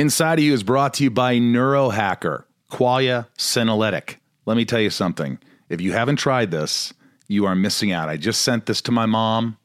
Inside of You is brought to you by Neurohacker, Qualia Senolytic. Let me tell you something. If you haven't tried this, you are missing out. I just sent this to my mom.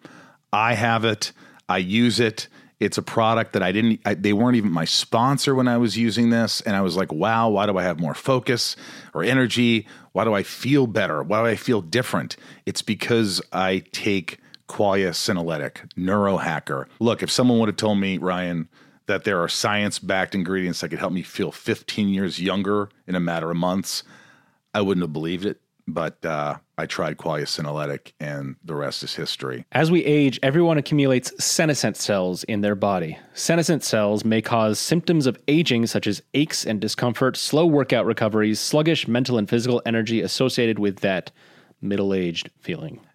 I have it. I use it. It's a product that I didn't, I, they weren't even my sponsor when I was using this. And I was like, wow, why do I have more focus or energy? Why do I feel better? Why do I feel different? It's because I take Qualia Senolytic, Neurohacker. Look, if someone would have told me, Ryan, that there are science backed ingredients that could help me feel 15 years younger in a matter of months, I wouldn't have believed it. But uh, I tried Qualia and the rest is history. As we age, everyone accumulates senescent cells in their body. Senescent cells may cause symptoms of aging, such as aches and discomfort, slow workout recoveries, sluggish mental and physical energy associated with that middle aged feeling.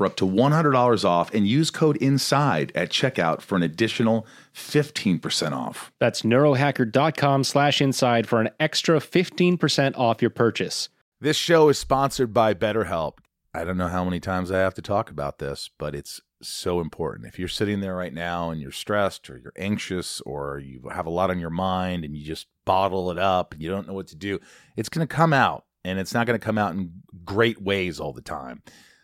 for up to $100 off and use code INSIDE at checkout for an additional 15% off. That's neurohacker.com slash inside for an extra 15% off your purchase. This show is sponsored by BetterHelp. I don't know how many times I have to talk about this, but it's so important. If you're sitting there right now and you're stressed or you're anxious or you have a lot on your mind and you just bottle it up and you don't know what to do, it's going to come out and it's not going to come out in great ways all the time.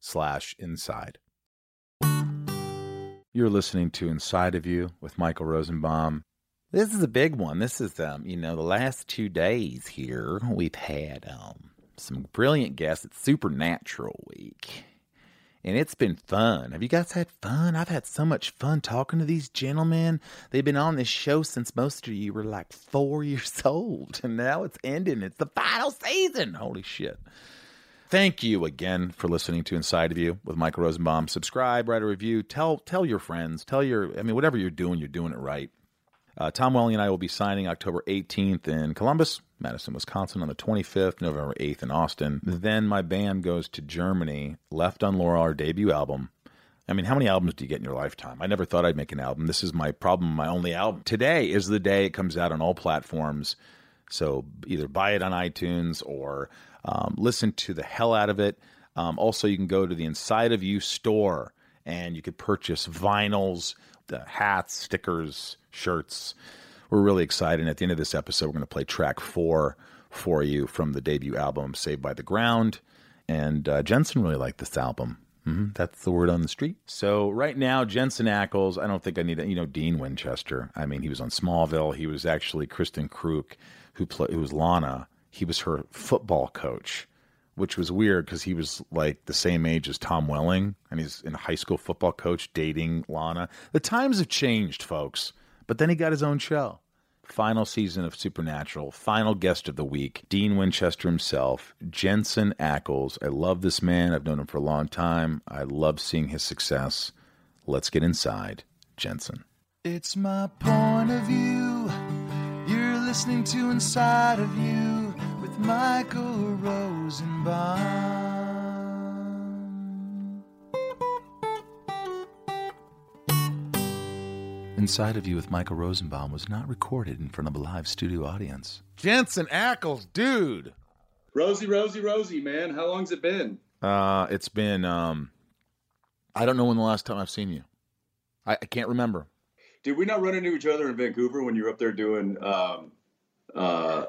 slash inside. You're listening to Inside of You with Michael Rosenbaum. This is a big one. This is, um, you know, the last two days here, we've had um, some brilliant guests. It's Supernatural Week. And it's been fun. Have you guys had fun? I've had so much fun talking to these gentlemen. They've been on this show since most of you were like four years old. And now it's ending. It's the final season. Holy shit. Thank you again for listening to Inside of You with Michael Rosenbaum. Subscribe, write a review, tell tell your friends, tell your I mean whatever you're doing, you're doing it right. Uh, Tom Welling and I will be signing October 18th in Columbus, Madison, Wisconsin on the 25th, November 8th in Austin. Then my band goes to Germany, Left on Laurel, our debut album. I mean, how many albums do you get in your lifetime? I never thought I'd make an album. This is my problem, my only album. Today is the day it comes out on all platforms. So either buy it on iTunes or um, listen to the hell out of it. Um, also, you can go to the Inside of You store and you could purchase vinyls, the hats, stickers, shirts. We're really excited. And at the end of this episode, we're going to play track four for you from the debut album, Saved by the Ground. And uh, Jensen really liked this album. Mm-hmm. That's the word on the street. So right now, Jensen Ackles. I don't think I need you know Dean Winchester. I mean, he was on Smallville. He was actually Kristin Kreuk, who play, who was Lana. He was her football coach, which was weird because he was like the same age as Tom Welling, and he's in high school football coach dating Lana. The times have changed, folks. But then he got his own show final season of Supernatural, final guest of the week, Dean Winchester himself, Jensen Ackles. I love this man. I've known him for a long time. I love seeing his success. Let's get inside Jensen. It's my point of view. You're listening to Inside of You Michael Rosenbaum. Inside of You with Michael Rosenbaum was not recorded in front of a live studio audience. Jensen Ackles, dude. Rosie, Rosie, Rosie, man. How long's it been? Uh, it's been um, I don't know when the last time I've seen you. I, I can't remember. Did we not run into each other in Vancouver when you were up there doing um, uh,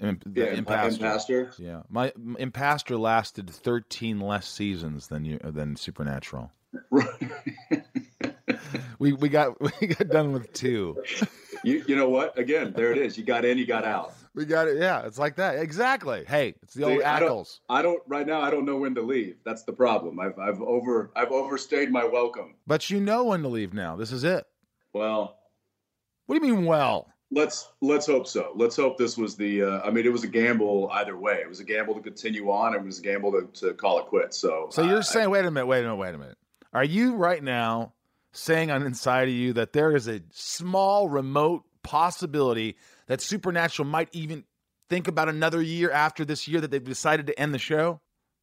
Im- the yeah, Impastor. Impastor? Yeah, my Impastor lasted thirteen less seasons than you than Supernatural. we we got we got done with two. you, you know what? Again, there it is. You got in, you got out. We got it. Yeah, it's like that. Exactly. Hey, it's the old See, I don't, Ackles. I don't. Right now, I don't know when to leave. That's the problem. I've I've over I've overstayed my welcome. But you know when to leave now. This is it. Well, What do you mean? Well, let's let's hope so. Let's hope this was the. Uh, I mean, it was a gamble either way. It was a gamble to continue on. It was a gamble to, to call it quits. So so you're I- saying? Wait a minute. Wait a minute. Wait a minute. Are you right now saying on inside of you that there is a small, remote possibility that Supernatural might even think about another year after this year that they've decided to end the show?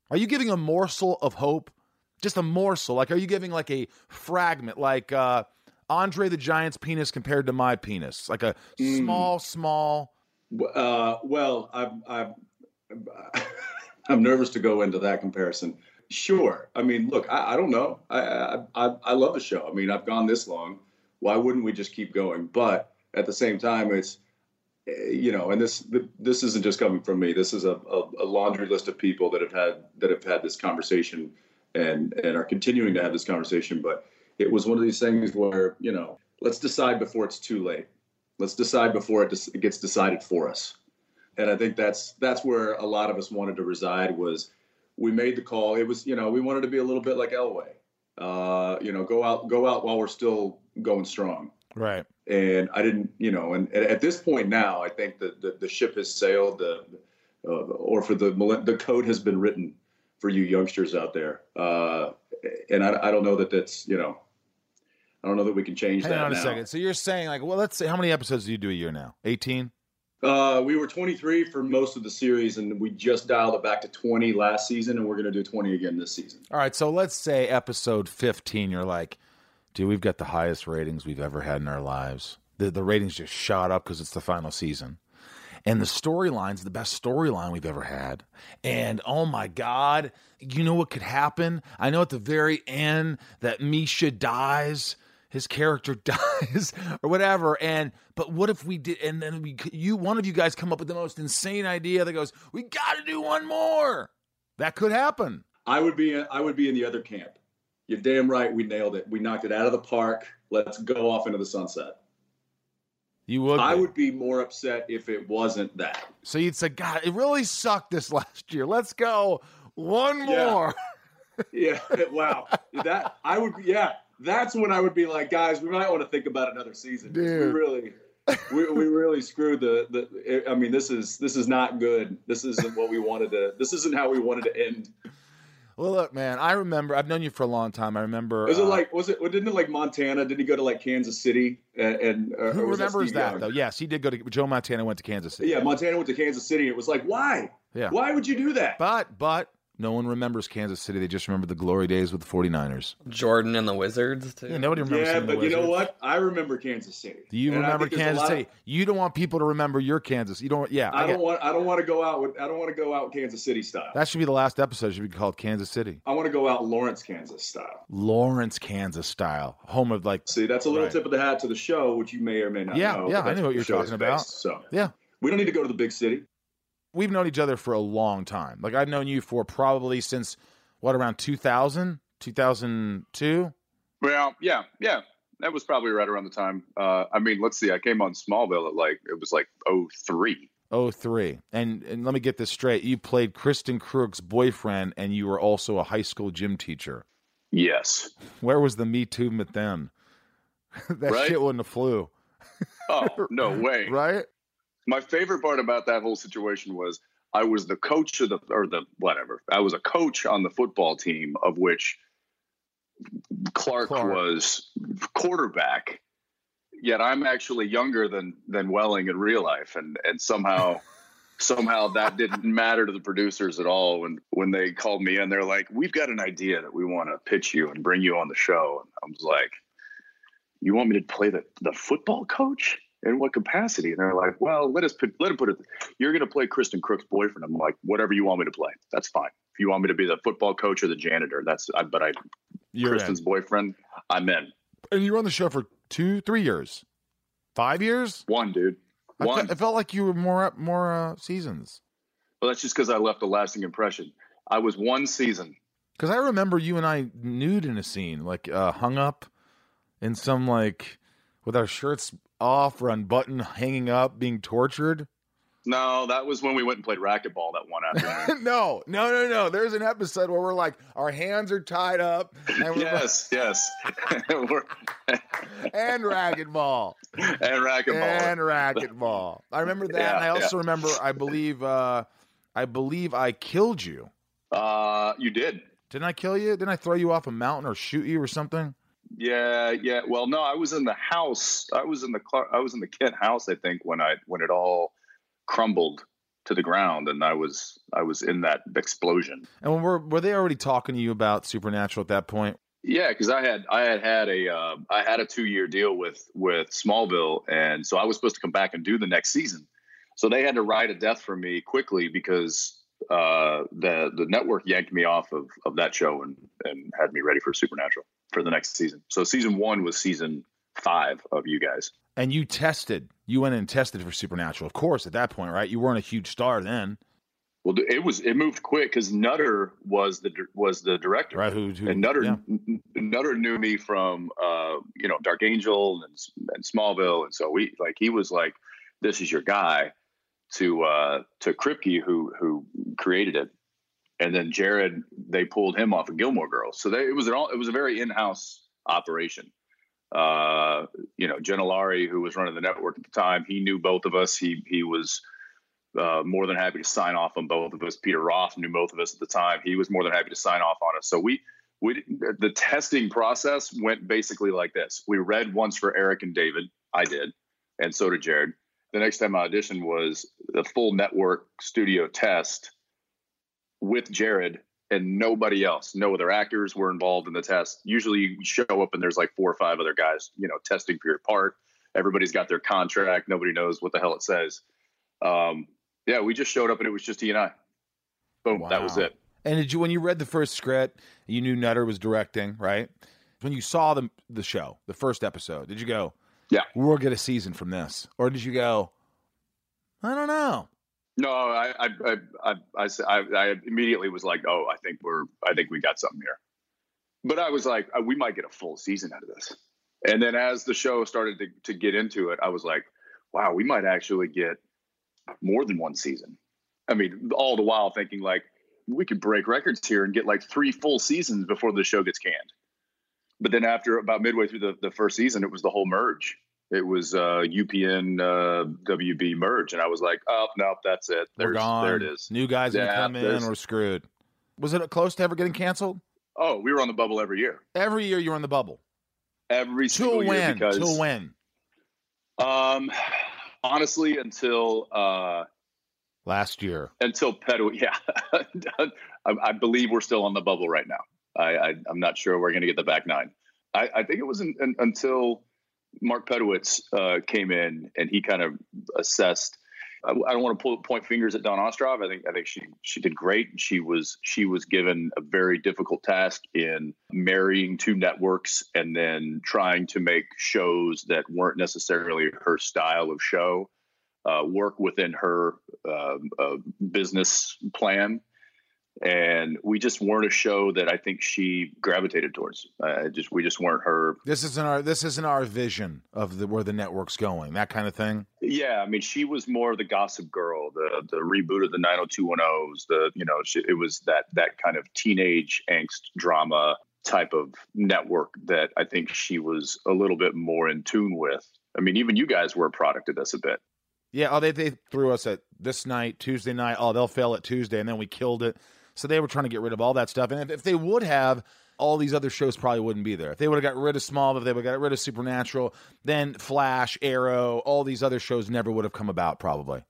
Are you giving a morsel of hope? Just a morsel? Like, are you giving like a fragment, like uh, Andre the Giant's penis compared to my penis? Like a small, small. Uh, well, I'm I'm I'm nervous to go into that comparison. Sure. I mean, look, I, I don't know. I, I I I love the show. I mean, I've gone this long. Why wouldn't we just keep going? But at the same time, it's eh, you know, and this this isn't just coming from me. This is a, a, a laundry list of people that have had that have had this conversation and and are continuing to have this conversation. But it was one of these things where you know, let's decide before it's too late. Let's decide before it, des- it gets decided for us. And I think that's that's where a lot of us wanted to reside. Was we made the call. It was you know we wanted to be a little bit like Elway. Uh, you know, go out go out while we're still going strong Right. and I didn't, you know, and, and at this point now, I think that the, the ship has sailed, the, uh, or for the the code has been written for you youngsters out there, uh, and I, I don't know that that's, you know, I don't know that we can change Hang that on a second. So you're saying like, well, let's say how many episodes do you do a year now? 18. Uh, we were 23 for most of the series, and we just dialed it back to 20 last season, and we're going to do 20 again this season. All right, so let's say episode 15, you're like, dude, we've got the highest ratings we've ever had in our lives. The, the ratings just shot up because it's the final season. And the storyline's the best storyline we've ever had. And oh my God, you know what could happen? I know at the very end that Misha dies, his character dies or whatever. And but what if we did? And then we, you, one of you guys come up with the most insane idea that goes, we got to do one more. That could happen. I would be I would be in the other camp. You're damn right. We nailed it. We knocked it out of the park. Let's go off into the sunset. You would. I be. would be more upset if it wasn't that. So you'd say, God, it really sucked this last year. Let's go one Yeah. more. Yeah. wow. That I would. Yeah. That's when I would be like, guys, we might want to think about another season. 'cause We really, we, we really screwed the, the. I mean, this is this is not good. This isn't what we wanted to. This isn't how we wanted to end. Well, look, man, I remember. I've known you for a long time. I remember. Was it uh, like? Was it? Didn't it like Montana? Did he go to like Kansas City? And, and or, who remembers that, Young? though? Yes, he did go to. Joe Montana went to Kansas City. Yeah, Montana went to Kansas City. It was like, why? Yeah. Why would you do that? But but No one remembers Kansas City. They just remember the glory days with the 49ers. Jordan and the Wizards too. Yeah, nobody remembers. Yeah, seeing the but you know what? I remember Kansas City. Do you And remember think there's a Kansas lot- City? You don't want people to remember your Kansas. You don't. Yeah, I I don't get- want. I don't want to go out with. I don't want to go out Kansas City style. that should be the last episode. Should be called Kansas City, I want to go out Lawrence, Kansas style. Lawrence, Kansas style, home of like. See, that's a little Right. tip of the hat to the show, which you may or may not Yeah, know. yeah, but I know what you're talking about. based, So Yeah, we don't need to go to the big city. We've known each other for a long time. Like I've known you for probably since what around 2000, 2002. Well, yeah, yeah. That was probably right around the time. Uh, I mean, let's see. I came on Smallville at like it was like 03. 03. And and let me get this straight. You played Kristin Kreuk's boyfriend and you were also a high school gym teacher. Yes. Where was the Me Too movement then? that Right? shit wouldn't have flew, Oh no way. right? My favorite part about that whole situation was I was the coach of the or the whatever. I was a coach on the football team of which Clark, Clark. was quarterback. Yet I'm actually younger than than Welling in real life, and and somehow somehow that didn't matter to the producers at all. When when they called me in, they're like, "We've got an idea that we want to pitch you and bring you on the show." And I was like, "You want me to play the the football coach?" In what capacity? And they're like, "Well, let us put let him put it. You're going to play Kristin Kreuk's boyfriend." I'm like, "Whatever you want me to play, that's fine. If you want me to be the football coach or the janitor, that's. I, but I You're Kristin's boyfriend, I'm in. in. And you were on the show for two, three years, five years. One dude, I, one. fe- I felt like you were more more uh, seasons well, that's just because I left a lasting impression. I was one season. because I remember you and I nude in a scene, like uh, hung up in some like with our shirts off or unbuttoned, hanging up, being tortured. No, that was when we went and played racquetball that one afternoon. no, no, no, no. There's an episode where we're like, our hands are tied up and we're yes, yes, and racquetball. and racquetball. and racquetball. I remember that. Yeah, and I also yeah. remember, I believe, uh, I believe I killed you. uh, you did. Didn't I kill you? Didn't I throw you off a mountain or shoot you or something? Yeah, yeah. Well, no, I was in the house. I was in the I was in the Kent house. I think when I when it all crumbled to the ground, and I was I was in that explosion. And when were were they already talking to you about Supernatural at that point? Yeah, because I had I had had a uh, I had a two year deal with with Smallville, and so I was supposed to come back and do the next season. So they had to ride a death for me quickly because uh, the the network yanked me off of of that show and and had me ready for Supernatural for the next season. So season one was season five of you guys. And you tested. You went and tested for Supernatural, of course. At that point, right? You weren't a huge star then, Well, it was it moved quick because Nutter was the was the director. right? Who? who and Nutter yeah. Nutter knew me from uh, you know Dark Angel and, and Smallville, and so we like he was like, "This is your guy." To uh, to Kripke, who who created it, and then Jared, they pulled him off of Gilmore Girls. So they, it was an all it was a very in house operation. Uh, you know, Janollari, who was running the network at the time, he knew both of us. He he was uh, more than happy to sign off on both of us. Peter Roth knew both of us at the time. He was more than happy to sign off on us. So we we the testing process went basically like this. We read once for Eric and David. I did, and so did Jared. The next time I auditioned was the full network studio test with Jared and nobody else. No other actors were involved in the test. Usually you show up and there's like four or five other guys, you know, testing for your part. Everybody's got their contract. Nobody knows what the hell it says. Um, yeah, we just showed up and it was just he and I. Boom, that was it. And did you, when you read the first script, you knew Nutter was directing, right? When you saw the the show, the first episode, did you go, Yeah. we'll get a season from this," or did you go, "I don't know"? No, I I I I I immediately was like, oh, I think we're, I think we got something here. But I was like, uh, we might get a full season out of this. And then as the show started to, to get into it, I was like, wow, we might actually get more than one season. I mean, all the while thinking like, we could break records here and get like three full seasons before the show gets canned. But then after about midway through the, the first season, it was the whole merge. It was uh, UPN uh, WB merge, and I was like, "Oh no, that's it. We're gone. there it is." New guys gonna come in. We're screwed. Was it close to ever getting canceled? Oh, we were on the bubble every year, Every year you were on the bubble. every Till single year when? because Till when? Um, honestly, until uh, last year. until Pedowitz. Yeah, I, I believe we're still on the bubble right now. I, I I'm not sure we're going to get the back nine. I, I think it was in, in, until Mark Pedowitz uh, came in and he kind of assessed. I, I don't want to pull, point fingers at Dawn Ostroff. I think I think she she did great. She was she was given a very difficult task in marrying two networks and then trying to make shows that weren't necessarily her style of show uh, work within her uh, uh, business plan. And we just weren't a show that I think she gravitated towards. Uh, just we just weren't her. This isn't our this isn't our vision of the where the network's going. That kind of thing. Yeah, I mean, she was more the gossip girl, the the reboot of the 90210s. The you know, she, it was that that kind of teenage angst drama type of network that I think she was a little bit more in tune with. I mean, even you guys were a product of this a bit. Yeah. Oh, they they threw us at this night, Tuesday night. Oh, they'll fail at Tuesday, and then we killed it. So they were trying to get rid of all that stuff. And if, if they would have, all these other shows probably wouldn't be there. If they would have got rid of Smallville, if they would have got rid of Supernatural, then Flash, Arrow, all these other shows never would have come about. Probably.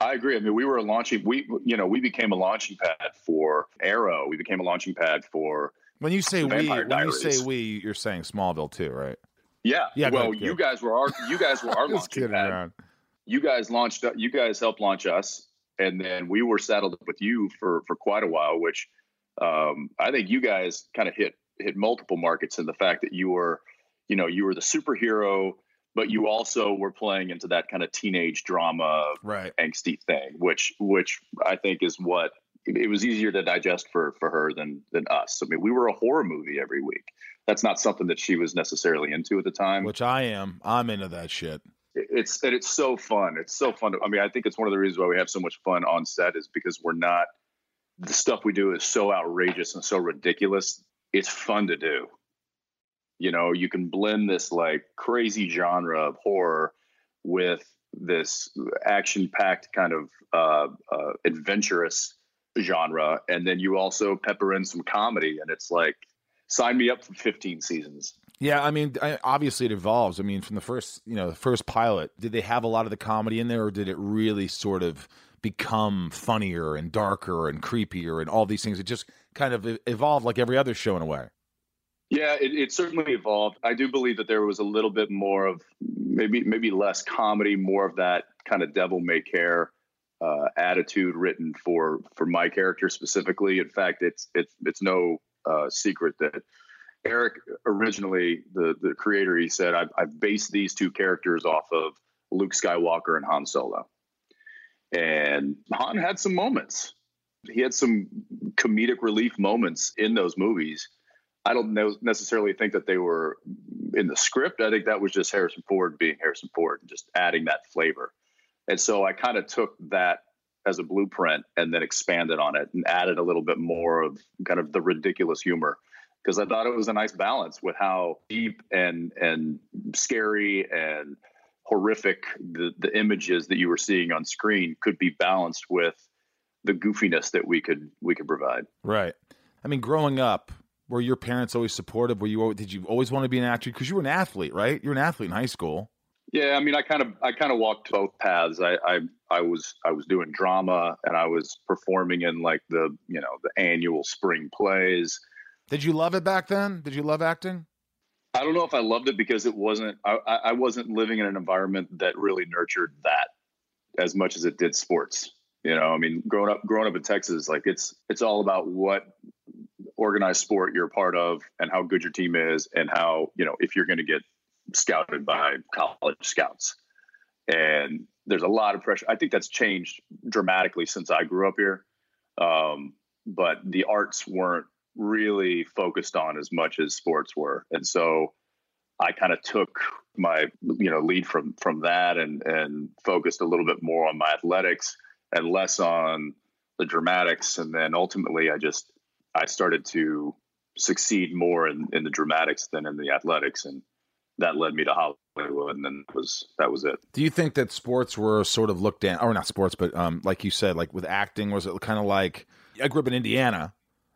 I agree. I mean, we were a launching. We, you know, we became a launching pad for Arrow. We became a launching pad for. When you say we, when you say we, you're saying Smallville too, right? Yeah. Yeah, Well, ahead, you guys were our. You guys were our launching pad. around. You guys launched. You guys helped launch us, and then we were saddled up with you for for quite a while. Which um, I think you guys kind of hit hit multiple markets in the fact that you were, you know, you were the superhero, but you also were playing into that kind of teenage drama Right. angsty thing, which which I think is what it was easier to digest for for her than than us. I mean, we were a horror movie every week. That's not something that she was necessarily into at the time. Which I am. I'm into that shit. It's and it's so fun. It's so fun. To, I mean, I think it's one of the reasons why we have so much fun on set is because we're not the stuff we do is so outrageous and so ridiculous. It's fun to do. You know, you can blend this like crazy genre of horror with this action-packed kind of uh, uh, adventurous genre, and then you also pepper in some comedy, and it's like sign me up for 15 seasons. Yeah, I mean, I, obviously it evolves. I mean, from the first, you know, the first pilot, did they have a lot of the comedy in there, or did it really sort of become funnier and darker and creepier and all these things? It just kind of evolved like every other show in a way. Yeah, it, it certainly evolved. I do believe that there was a little bit more of maybe maybe less comedy, more of that kind of devil may care uh, attitude written for for my character specifically. In fact, it's it's it's no uh, secret that Eric originally the the creator he said I've, I've based these two characters off of Luke Skywalker and Han Solo, and Han had some moments. He had some comedic relief moments in those movies. I don't know, necessarily think that they were in the script. I think that was just Harrison Ford being Harrison Ford and just adding that flavor. And so I kind of took that as a blueprint and then expanded on it and added a little bit more of kind of the ridiculous humor because I thought it was a nice balance with how deep and and scary and horrific the the images that you were seeing on screen could be balanced with the goofiness that we could we could provide. Right. I mean, growing up, were your parents always supportive? Were you did you always want to be an actor? Because you were an athlete, right? You were an athlete in high school. Yeah, I mean, I kind of I kind of walked both paths. I, I I was I was doing drama and I was performing in like the you know the annual spring plays. Did you love it back then? Did you love acting? I don't know if I loved it because it wasn't I, I wasn't living in an environment that really nurtured that as much as it did sports. You know, I mean, growing up growing up in Texas, like it's it's all about what organized sport you're part of and how good your team is and how you know if you're going to get scouted by college scouts. And there's a lot of pressure. I think that's changed dramatically since I grew up here. Um, but the arts weren't really focused on as much as sports were. And so I kind of took my you know lead from from that and and focused a little bit more on my athletics and less on the dramatics and then ultimately I just I started to succeed more in, in the dramatics than in the athletics and that led me to Hollywood and then was that was it. Do you think that sports were sort of looked at, or not sports, but um, like you said, like with acting, was it kind of like I grew up in Indiana.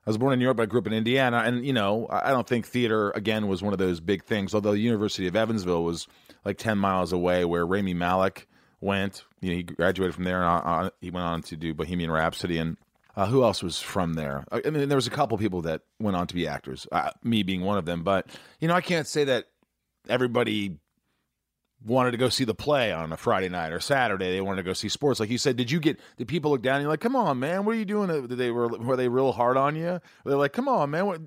I was born in New York, but I grew up in Indiana, and you know, I don't think theater again was one of those big things. Although the University of Evansville was like ten miles away, where Rami Malek went. You know, he graduated from there, and on, on, he went on to do Bohemian Rhapsody. And uh, who else was from there? I I mean, there was a couple people that went on to be actors. Uh, me being one of them. But you know, I can't say that everybody wanted to go see the play on a Friday night or Saturday. They wanted to go see sports. Like you said, did you get did people look down? And you're like, come on, man, what are you doing? Did they were were they real hard on you? They're like, come on, man. What,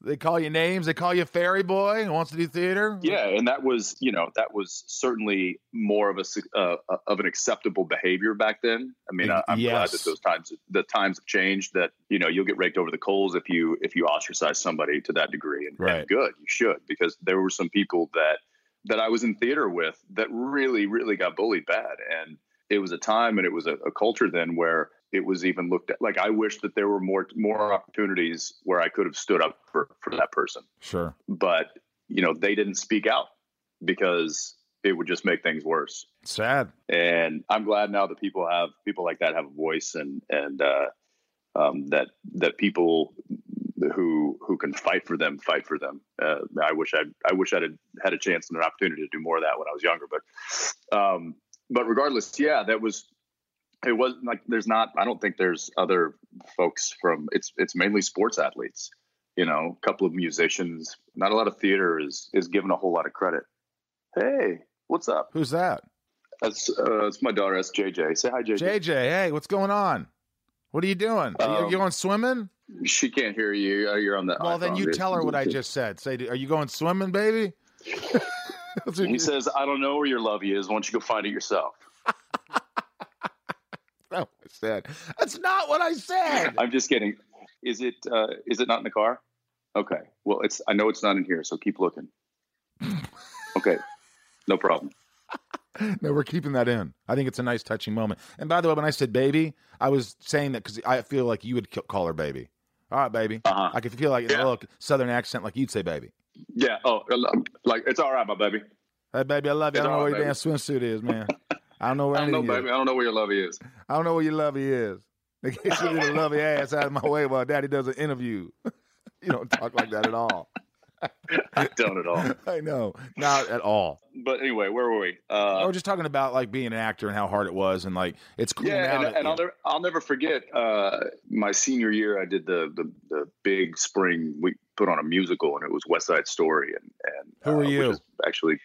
they call you names. They call you Fairy Boy who wants to do theater. Yeah, and that was you know that was certainly more of a uh, uh, of an acceptable behavior back then. I mean, I, I'm glad that those times the times have changed. That you know you'll get raked over the coals if you if you ostracize somebody to that degree, and, and good, you should because there were some people that that I was in theater with that really really got bullied bad, and it was a time and it was a, a culture then where it was even looked at like I wish that there were more more opportunities where I could have stood up for for that person Sure. but you know they didn't speak out because it would just make things worse Sad. and i'm glad now that people have people like that have a voice and and uh, um, that that people who who can fight for them fight for them uh, i wish i i wish i'd had- had a chance and an opportunity to do more of that when i was younger but um but regardless yeah that was it wasn't like there's not i don't think there's other folks from it's it's mainly sports athletes you know a couple of musicians not a lot of theater is is given a whole lot of credit hey what's up Who's that? that's uh that's my daughter that's jj say hi jj JJ. Hey, what's going on? What are you doing? Are you, are Um, you going swimming? she can't hear you Uh, you're on the Well, then you tell her what I just said. Say, are you going swimming, baby? He says i don't know where your lovey is why don't you go find it yourself That's what I said. That's not what I said. i'm just kidding is it uh is it not in the car okay well it's i know it's not in here so keep looking okay no problem No, we're keeping that in. I think it's a nice, touching moment. And by the way, when I said baby, I was saying that because I feel like you would call her baby. All right, baby. Uh-huh. I could feel like Yeah. a little southern accent, like you'd say baby. yeah oh like it's all right my baby Hey, baby, I love you. I don't know all where right, your damn swimsuit is, man. I don't know where i don't know anything is. baby i don't know where your lovey is I don't know where your lovey is. In case you little lovey ass out of my way while daddy does an interview. you don't talk like that at all. I don't at all I know. Not at all. but anyway where were we uh I was just talking about like being an actor and how hard it was and like it's cool yeah, now. and, and I'll never, I'll never forget uh, my senior year. I did the, the the big spring. We put on a musical, and it was West Side Story. And and Who were uh, you? Actually,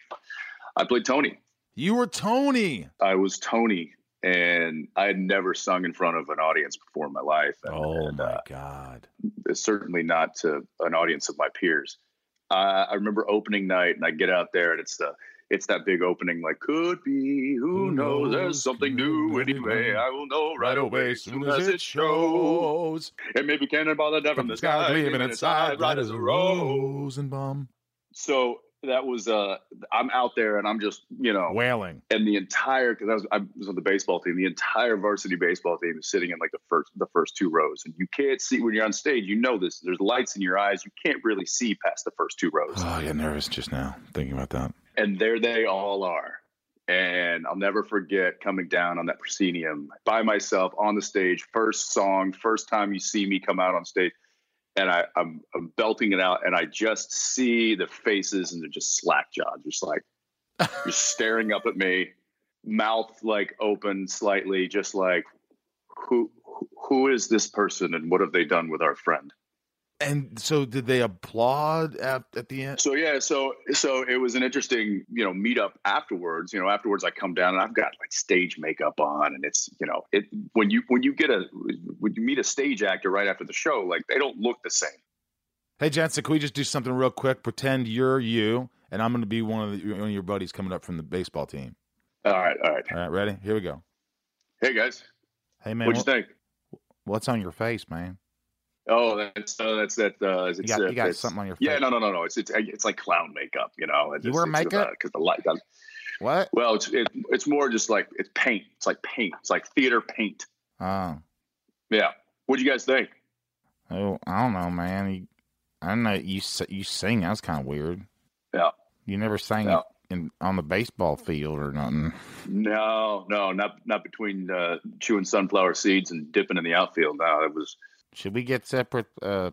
I played Tony. you were Tony. I was Tony, and I had never sung in front of an audience before in my life. And, Oh and, my uh, god. certainly not to an audience of my peers. Uh, I remember opening night, and I get out there, and it's the it's that big opening, like could be, who, Who knows? knows? There's something new anyway. I will know right away, soon as it shows. It may be cannonball that down from the sky, gleaming inside, bright as a rose. and bomb. So that was uh, I'm out there, and I'm just you know Wailing. and the entire because I was I was on the baseball team. The entire varsity baseball team is sitting in like the first the first two rows, and you can't see when you're on stage. You know this. There's lights in your eyes. You can't really see past the first two rows, Oh, I get nervous just now thinking about that. and there they all are. And I'll never forget coming down on that proscenium by myself on the stage. First song, first time you see me come out on stage, and I, I'm, I'm belting it out, and I just see the faces, and they're just slack jawed, just like just staring up at me, mouth like open slightly, just like who who is this person, and what have they done with our friend? And so, did they applaud at, at the end? So yeah, so so it was an interesting, you know, meetup afterwards. You know, afterwards I come down and I've got like stage makeup on, and it's you know, it when you when you get a when you meet a stage actor right after the show, like they don't look the same. Hey, Jensen, can we just do something real quick? Pretend you're you, and I'm going to be one of, the, one of your buddies coming up from the baseball team. All right, all right. All right, ready? Here we go. Hey guys, Hey, man, what'd you think? what's on your face, man? Oh, that's uh, that's that. Uh, it's, You got, uh, you got it's- something on your face. Yeah, no, no, no, no. It's it's it's like clown makeup, you know. It's, You wear it's, makeup? because the light. the- What? well, it's it, it's more just like it's paint. It's like paint. It's like theater paint. Oh, Yeah. What'd you guys think? oh, I don't know, man. You, I don't know. You you sing. That's kind of weird. Yeah. You never sang Yeah. in on the baseball field or nothing. No, no, not not between uh, chewing sunflower seeds and dipping in the outfield. No, it was. Should we get separate uh,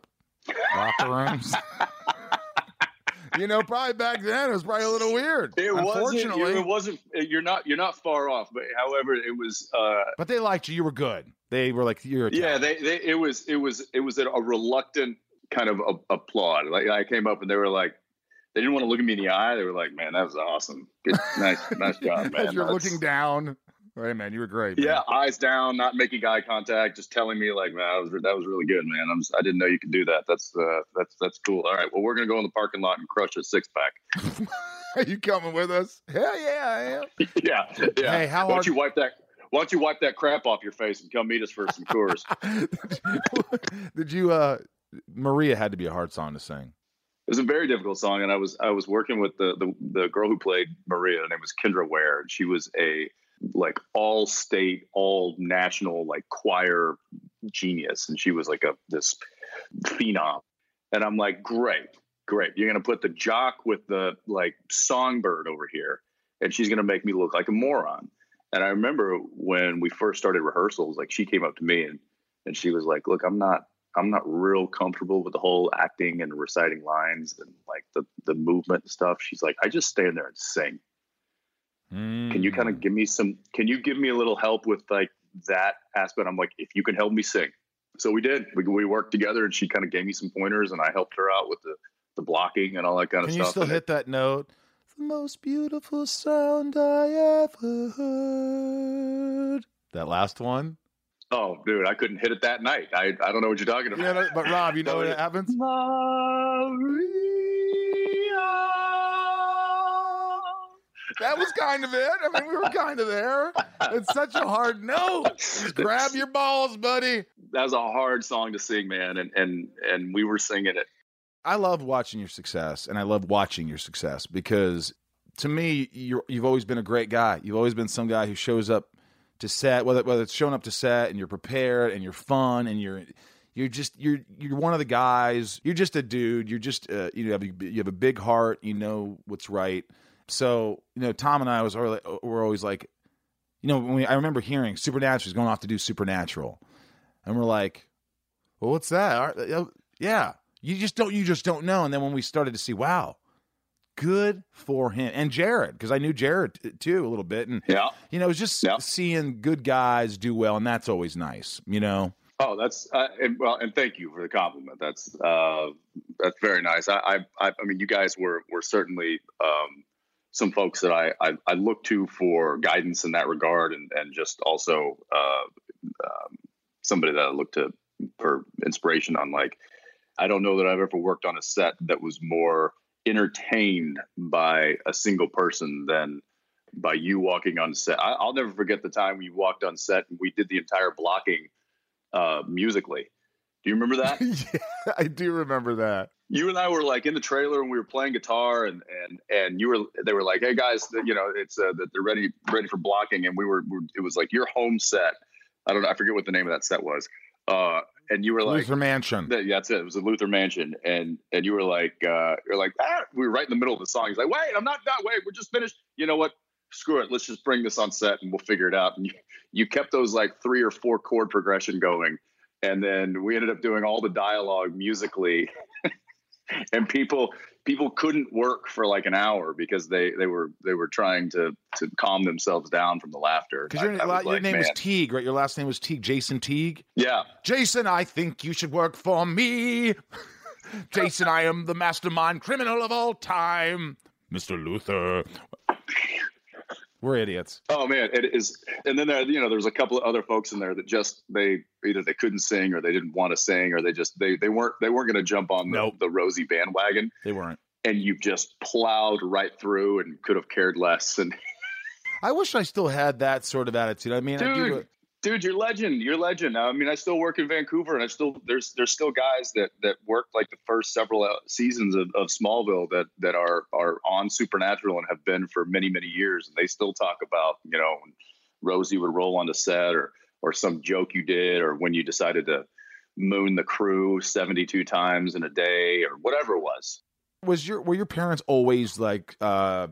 locker rooms? you know, probably back then it was probably a little weird. It wasn't. It wasn't. You're not. You're not far off. But however, it was. Uh, but they liked you. You were good. They were like, "You're a yeah. They, they. It was. It was. It was a, a reluctant kind of a, applaud. Like I came up and they were like, they didn't want to look at me in the eye. They were like, "Man, that was awesome. Good, nice, nice job, man." As you're That's- looking down. Hey man, you were great. man. Yeah, eyes down, not making eye contact, just telling me like, "Man, that was that was really good, man. I'm, s- I didn't know you could do that. That's uh, that's that's cool. All right, well, we're gonna go in the parking lot and crush a six pack. Are you coming with us? Hell yeah, I am. yeah, yeah. Hey, how Why don't you wipe that? Why don't you wipe that crap off your face and come meet us for some tours? Did you? uh Maria had to be a hard song to sing. It was a very difficult song, and I was I was working with the the, the girl who played Maria. Her name was Kendra Ware, and she was a like all state, all national like choir genius, and she was like a this phenom. And I'm like, great, great. You're gonna put the jock with the like songbird over here, and she's gonna make me look like a moron. And I remember when we first started rehearsals, like she came up to me and and she was like, "Look, I'm not I'm not real comfortable with the whole acting and reciting lines and like the the movement and stuff." She's like, "I just stand there and sing. Can you kind Mm. of give me some? Can you give me a little help with like that aspect?" I'm like, "If you can help me sing." So we did. We we worked together, and she kind of gave me some pointers, and I helped her out with the the blocking and all that kind of stuff. Can you still And hit that note? The most beautiful sound I ever heard. That last one. Oh, dude, I couldn't hit it that night. I I don't know what you're talking about. Yeah, but Rob, you know what happens? That was kind of it. I mean, we were kind of there. It's such a hard note. Just grab your balls, buddy. that was a hard song to sing, man, and and and we were singing it. I love watching your success, and I love watching your success because to me, you're, you've always been a great guy. You've always been some guy who shows up to set, whether whether it's showing up to set and you're prepared and you're fun and you're you're just you're you're one of the guys. You're just a dude. You're just uh, you have you have a big heart. You know what's right. So you know, Tom and I was always, were always like, you know, when we, I remember hearing Supernatural is going off to do Supernatural, and we're like, well, what's that? All right, Yeah, you just don't you just don't know. And then when we started to see, wow, good for him and Jared, because I knew Jared too a little bit, and Yeah. you know, it was just Yeah. seeing good guys do well, and that's always nice, you know. Oh, that's uh, and, well, and thank you for the compliment. That's uh, that's very nice. I, I, I I mean, you guys were were certainly um, some folks that I, I I look to for guidance in that regard, and and just also uh, um, somebody that I look to for inspiration on. Like, I don't know that I've ever worked on a set that was more entertained by a single person than by you walking on set. I, I'll never forget the time you walked on set and we did the entire blocking uh, musically. Do you remember that? yeah, I do remember that. You and I were like in the trailer and we were playing guitar and and and you were they were like, hey guys, you know, it's uh, that they're ready ready for blocking and we were, we were it was like your home set. I don't know, I forget what the name of that set was. Uh, and you were like, Luthor Mansion. that, yeah, that's it. It was a Luthor Mansion, and and you were like, uh, you're like, ah, we were right in the middle of the song. He's like, wait, I'm not done. Wait, we're just finished. You know what? Screw it. Let's just bring this on set, and we'll figure it out. And you, you kept those like three or four chord progression going, and then we ended up doing all the dialogue musically, and people people couldn't work for like an hour because they they were they were trying to to calm themselves down from the laughter. Because your, I your like, name was "Man." Teague, right? Your last name was Teague, Jason Teague. yeah. Jason, I think you should work for me. Jason, I am the mastermind criminal of all time. Mr. Luthor. We're idiots. Oh man, it is. And then there, you know, there's a couple of other folks in there that just they either they couldn't sing or they didn't want to sing or they just they they weren't they weren't going to jump on the, Nope. the rosy bandwagon. They weren't. And you've just plowed right through and could have cared less. And I wish I still had that sort of attitude. I mean, I do. Dude, you're legend. You're legend. I mean, I still work in Vancouver, and I still there's there's still guys that that worked like the first several uh, seasons of, of Smallville that that are are on Supernatural and have been for many many years, and they still talk about you know Rosie would roll on the set or or some joke you did or when you decided to moon the crew 72 times in a day or whatever it was. was your were your parents always like uh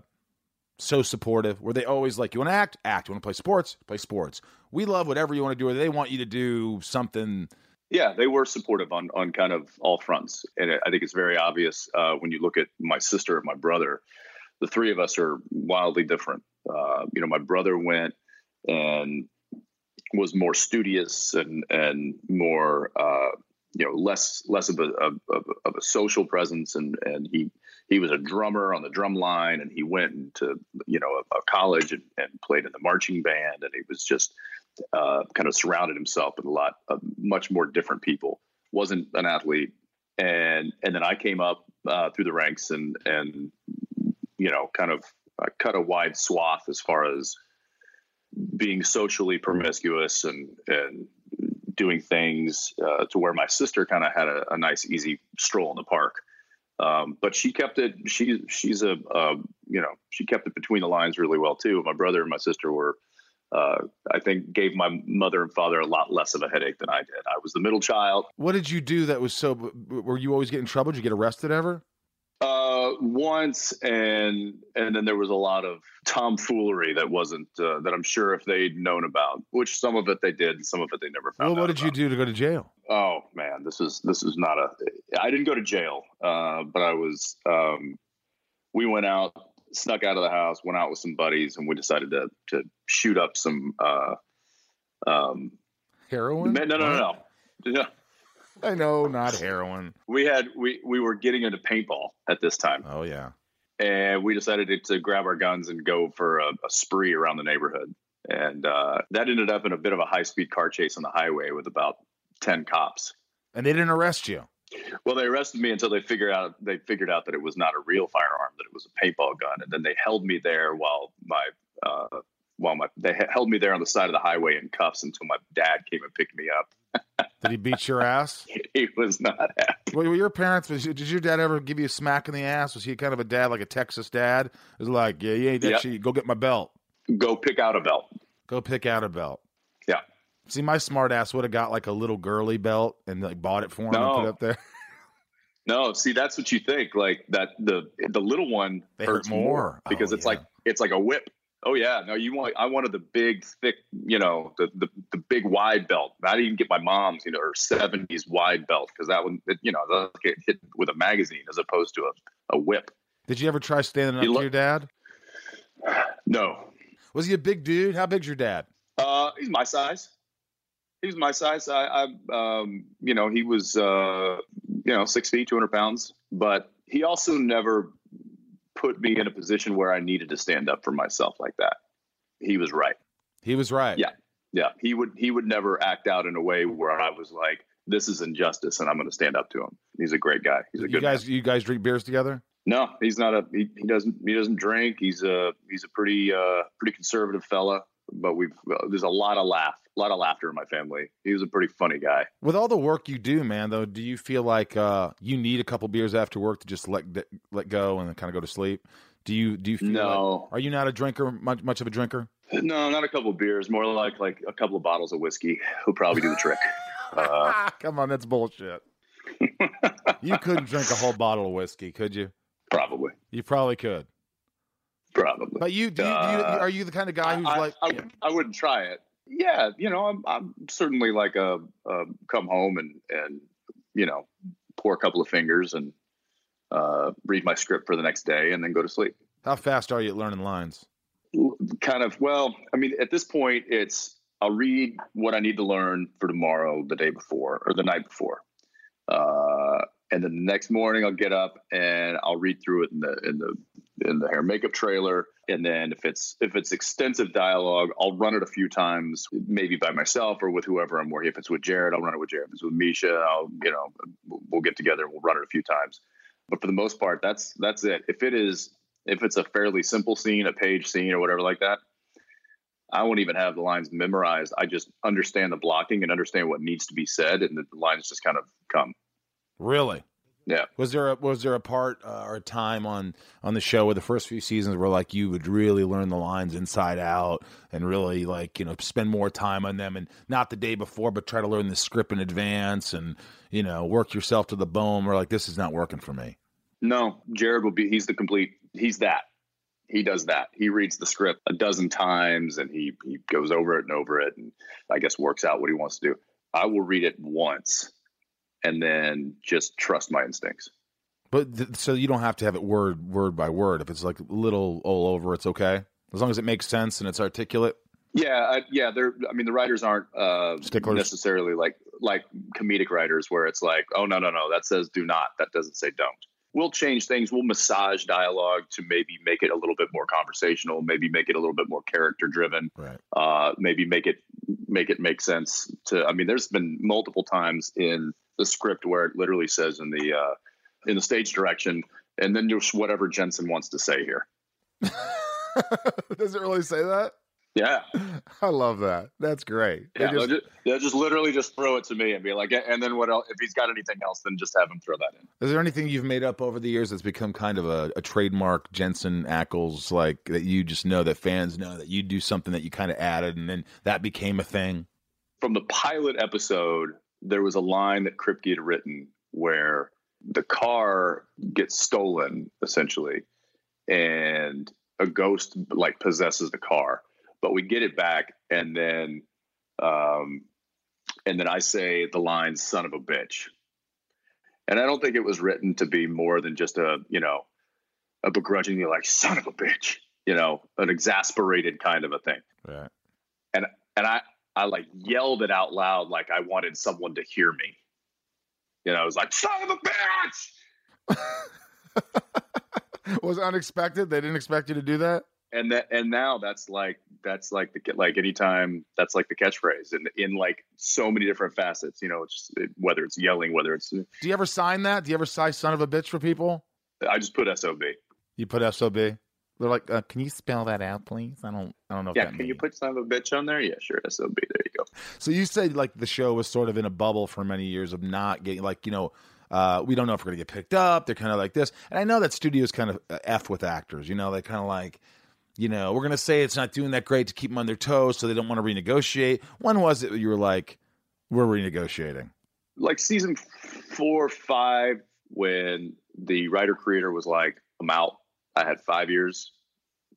so supportive? Were they always like, you want to act, act. You want to play sports, play sports. We love whatever you want to do. Or they want you to do something Yeah, they were supportive on on kind of all fronts, and I think it's very obvious uh, when you look at my sister and my brother. The three of us are wildly different. Uh, you know, my brother went and was more studious and and more uh, you know less less of a of, of, a social presence and and he he was a drummer on the drum line and he went to you know a, a college and, and, played in the marching band and he was just uh, kind of surrounded himself with a lot of much more different people wasn't an athlete and and then I came up uh, through the ranks and and you know kind of cut a wide swath as far as being socially promiscuous and and doing things uh, to where my sister kind of had a, a, nice easy stroll in the park. Um, but she kept it. She she's a you know she kept it between the lines really well too. My brother and my sister were. Uh, I think gave my mother and father a lot less of a headache than I did. I was the middle child. What did you do that was so? Were you always getting trouble? Did you get arrested ever? Once, and and then there was a lot of tomfoolery that wasn't uh, that I'm sure if they'd known about, which some of it they did, some of it they never found. Out. Well, what did about. you do to go to jail? Oh man, this is this is not a. I didn't go to jail, uh, but I was. Um, we went out, snuck out of the house, went out with some buddies, and we decided to to shoot up some. Uh, um, Heroin? No, no, no, no. I know, not heroin. We had we we were getting into paintball at this time. Oh yeah. And we decided to, to grab our guns and go for a, a spree around the neighborhood. And uh, that ended up in a bit of a high speed car chase on the highway with about ten cops. And they didn't arrest you. Well, they arrested me until they figured out they figured out that it was not a real firearm, that it was a paintball gun, and then they held me there while my uh, while my they held me there on the side of the highway in cuffs until my dad came and picked me up. Did he beat your ass? he was not happy. Were your parents? Did your dad ever give you a smack in the ass? Was he kind of a dad, like a Texas dad? It was like, yeah, yeah, that yep. shit. Go get my belt. Go pick out a belt. Go pick out a belt. Yeah. See, my smart ass would have got like a little girly belt and like bought it for him no. and put it up there. No, see, that's what you think. Like that, the the little one they hurts hurt more because oh, it's yeah. like it's like a whip. Oh yeah, no, you want I wanted the big, thick, you know, the the, the big wide belt. I didn't even get my mom's, you know, her seventies wide belt because that one, you know, that get hit with a magazine as opposed to a, a whip. Did you ever try standing up to your dad? No. Was he a big dude? How big's your dad? Uh, he's my size. He was my size. I, I um, you know, he was, uh, you know, six feet, two hundred pounds, but he also never put me in a position where I needed to stand up for myself like that. He was right. He was right. Yeah. Yeah. He would he would never act out in a way where I was like, this is injustice and I'm gonna stand up to him. He's a great guy. He's a you good guys man. you guys drink beers together? No, he's not a he, he doesn't he doesn't drink. He's a he's a pretty uh pretty conservative fella but we've there's a lot of laugh, a lot of laughter in my family. He was a pretty funny guy. With all the work you do, man, though, do you feel like uh, you need a couple beers after work to just let let go and kind of go to sleep? Do you do you feel no? Like, are you not a drinker? Much much of a drinker? No, not a couple beers. More like like a couple of bottles of whiskey. Will probably do the trick. Uh, Come on, that's bullshit. you couldn't drink a whole bottle of whiskey, could you? Probably. You probably could. Probably. But you, do you, do you Uh, are you the kind of guy who's I, like? I, I wouldn't try it. Yeah, you know, I'm, I'm certainly like a, a come home and and you know pour a couple of fingers and uh, read my script for the next day and then go to sleep. How fast are you at learning lines? Kind of. Well, I mean, at this point, it's I'll read what I need to learn for tomorrow, the day before or the night before, uh, and then the next morning I'll get up and I'll read through it in the in the in the hair makeup trailer. And then if it's if it's extensive dialogue, I'll run it a few times, maybe by myself or with whoever I'm working. If it's with Jared, I'll run it with Jared. If it's with Misha, I'll you know we'll get together. And we'll run it a few times. But for the most part, that's that's it. If it is if it's a fairly simple scene, a page scene or whatever like that, I won't even have the lines memorized. I just understand the blocking and understand what needs to be said, and the lines just kind of come. Really? Yeah. Was there a was there a part uh, or a time on on the show where the first few seasons where like you would really learn the lines inside out and really like you know spend more time on them and not the day before but try to learn the script in advance and you know work yourself to the bone or like this is not working for me. No, Jared will be. He's the complete. He's that. He does that. He reads the script a dozen times and he he goes over it and over it and I guess works out what he wants to do. I will read it once and then just trust my instincts. But th- so you don't have to have it word word by word. If it's like little all over, it's okay as long as it makes sense and it's articulate. Yeah, I, yeah. They're. I mean, the writers aren't uh, Sticklers. necessarily like like comedic writers, where it's like, oh no, no, no, that says do not. That doesn't say don't. We'll change things. We'll massage dialogue to maybe make it a little bit more conversational. Maybe make it a little bit more character driven. Right. Uh, maybe make it make it make sense to. I mean, there's been multiple times in the script where it literally says in the uh, in the stage direction, and then just whatever Jensen wants to say here. Does it really say that? Yeah. I love that. That's great. They Yeah, just- they'll, just, they'll just literally just throw it to me and be like, and then what else? If he's got anything else, then just have him throw that in. Is there anything you've made up over the years that's become kind of a, a trademark Jensen Ackles, like that you just know that fans know that you do something that you kind of added and then that became a thing? From the pilot episode, there was a line that Kripke had written where the car gets stolen essentially, and a ghost like possesses the car, but we get it back, and then, um, and then I say the line "son of a bitch," and I don't think it was written to be more than just a you know a begrudgingly like son of a bitch, you know, an exasperated kind of a thing. Right. And and I I like yelled it out loud like I wanted someone to hear me. You know, I was like, son of a bitch. Was unexpected? They didn't expect you to do that? And that and now that's like that's like the like anytime that's like the catchphrase and in like so many different facets, you know, it's it, whether it's yelling, whether it's Do you ever sign that? Do you ever sign son of a bitch for people? I just put SOB. You put SOB. They're like, uh, can you spell that out, please? I don't, I don't know. If Yeah, that can you put son of a bitch on there? Yeah, sure, SOB. There you go. So you said like the show was sort of in a bubble for many years of not getting like you know. Uh, we don't know if we're gonna get picked up. They're kind of like this, and I know that studios kind of uh, f with actors. You know, they kind of like, you know, we're gonna say it's not doing that great to keep them on their toes, so they don't want to renegotiate. When was it you were like, we're renegotiating? like season four, or five, when the writer creator was like, "I'm out. I had five years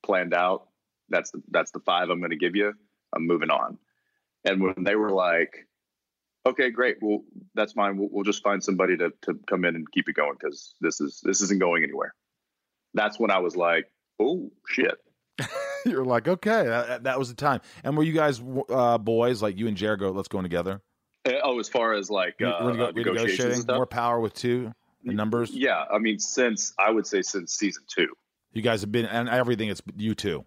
planned out. That's the that's the five I'm going to give you. I'm moving on." And when they were like, "Okay, great. Well, that's fine. We'll, we'll just find somebody to to come in and keep it going because this is this isn't going anywhere." That's when I was like, "Oh shit." You're like, okay, that, that was the time. And were you guys uh, boys like you and Jared go? Let's go in together. Uh, Oh, as far as like uh, uh, stuff. more power with two the numbers. Yeah, I mean, since I would say since season two, You guys have been and everything. It's you two.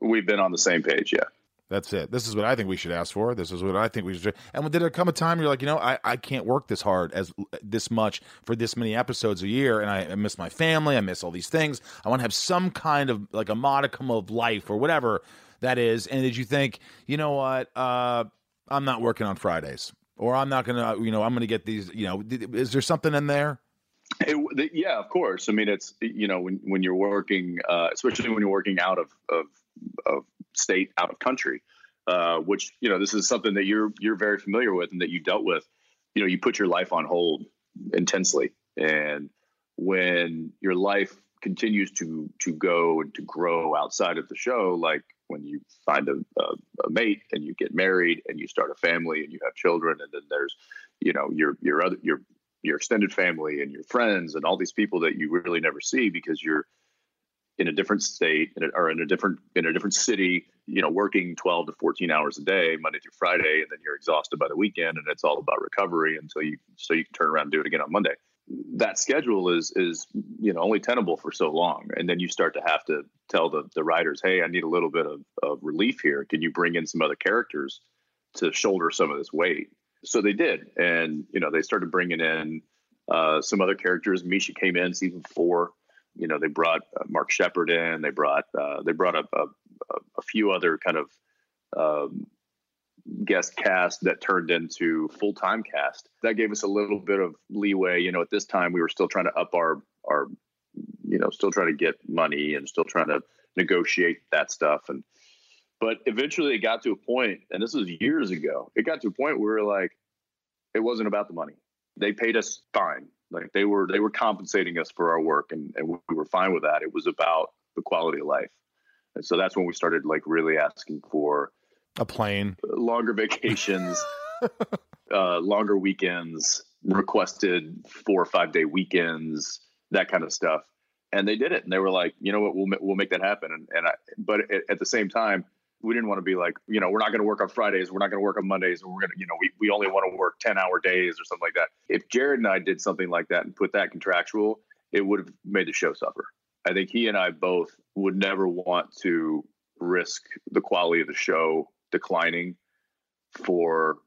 we've been on the same page. Yeah. That's it. This is what I think we should ask for. This is what I think we should. do. And did there come a time you're like, you know, I, I can't work this hard as this much for this many episodes a year, and I, I miss my family, I miss all these things. I want to have some kind of like a modicum of life or whatever that is. And did you think, you know what, uh, I'm not working on Fridays, or I'm not gonna, you know, I'm gonna get these. You know, is there something in there? It, the, yeah, of course. I mean, it's you know when when you're working, uh, especially when you're working out of of of state, out of country, uh, which you know this is something that you're you're very familiar with and that you dealt with. You know, you put your life on hold intensely, and when your life continues to to go and to grow outside of the show, like when you find a, a, a mate and you get married and you start a family and you have children, and then there's you know your your other your your extended family and your friends and all these people that you really never see because you're in a different state or in a different in a different city you know working 12 to 14 hours a day monday through friday and then you're exhausted by the weekend and it's all about recovery until you so you can turn around and do it again on monday. That schedule is is you know only tenable for so long and then you start to have to tell the the writers hey i need a little bit of, of relief here. Can you bring in some other characters to shoulder some of this weight so they did. And you know they started bringing in uh, some other characters. Misha came in season four. You know they brought uh, Mark Sheppard in. They brought uh, they brought a, a, a few other kind of um, guest cast that turned into full-time cast. That gave us a little bit of leeway. You know at this time we were still trying to up our our you know still trying to get money and still trying to negotiate that stuff. And but eventually it got to a point and this was years ago it got to a point where like it wasn't about the money they paid us fine like they were they were compensating us for our work and, and we were fine with that it was about the quality of life and so that's when we started like really asking for A plane. longer vacations uh, longer weekends, requested four or five day weekends, that kind of stuff. And they did it. And they were like, you know what, we'll, we'll make that happen. And, and I, but at, at the same time, we didn't want to be like, you know, we're not going to work on Fridays, we're not going to work on Mondays, we're going to, you know, we, we only want to work 10 hour days or something like that. If Jared and I did something like that and put that contractual, it would have made the show suffer. I think he and I both would never want to risk the quality of the show declining for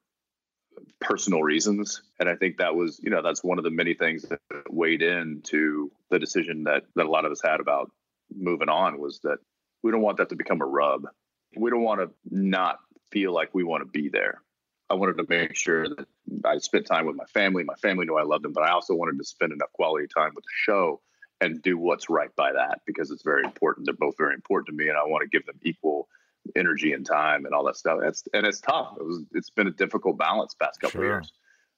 personal reasons. And I think that was, you know, that's one of the many things that weighed into the decision that, that a lot of us had about moving on was that we don't want that to become a rub. We don't want to not feel like we want to be there. I wanted to make sure that I spent time with my family. My family knew I loved them, but I also wanted to spend enough quality time with the show and do what's right by that because it's very important. They're both very important to me, and I want to give them equal energy and time and all that stuff. It's and it's tough. It was it's been a difficult balance past couple Sure. of years.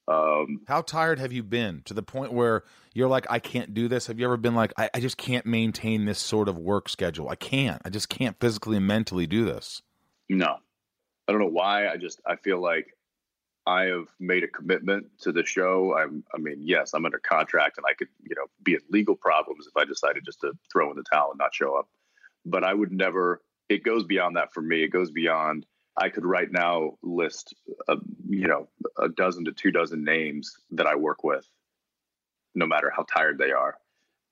Um, How tired have you been to the point where you're like, I can't do this? Have you ever been like, I, I just can't maintain this sort of work schedule? I can't. I just can't physically and mentally do this. No, I don't know why. I just I feel like I have made a commitment to the show. I'm, I mean, yes, I'm under contract, and I could, you know, be in legal problems if I decided just to throw in the towel and not show up. But I would never. It goes beyond that for me. It goes beyond. I could right now list, a, you know, a dozen to two dozen names that I work with, no matter how tired they are,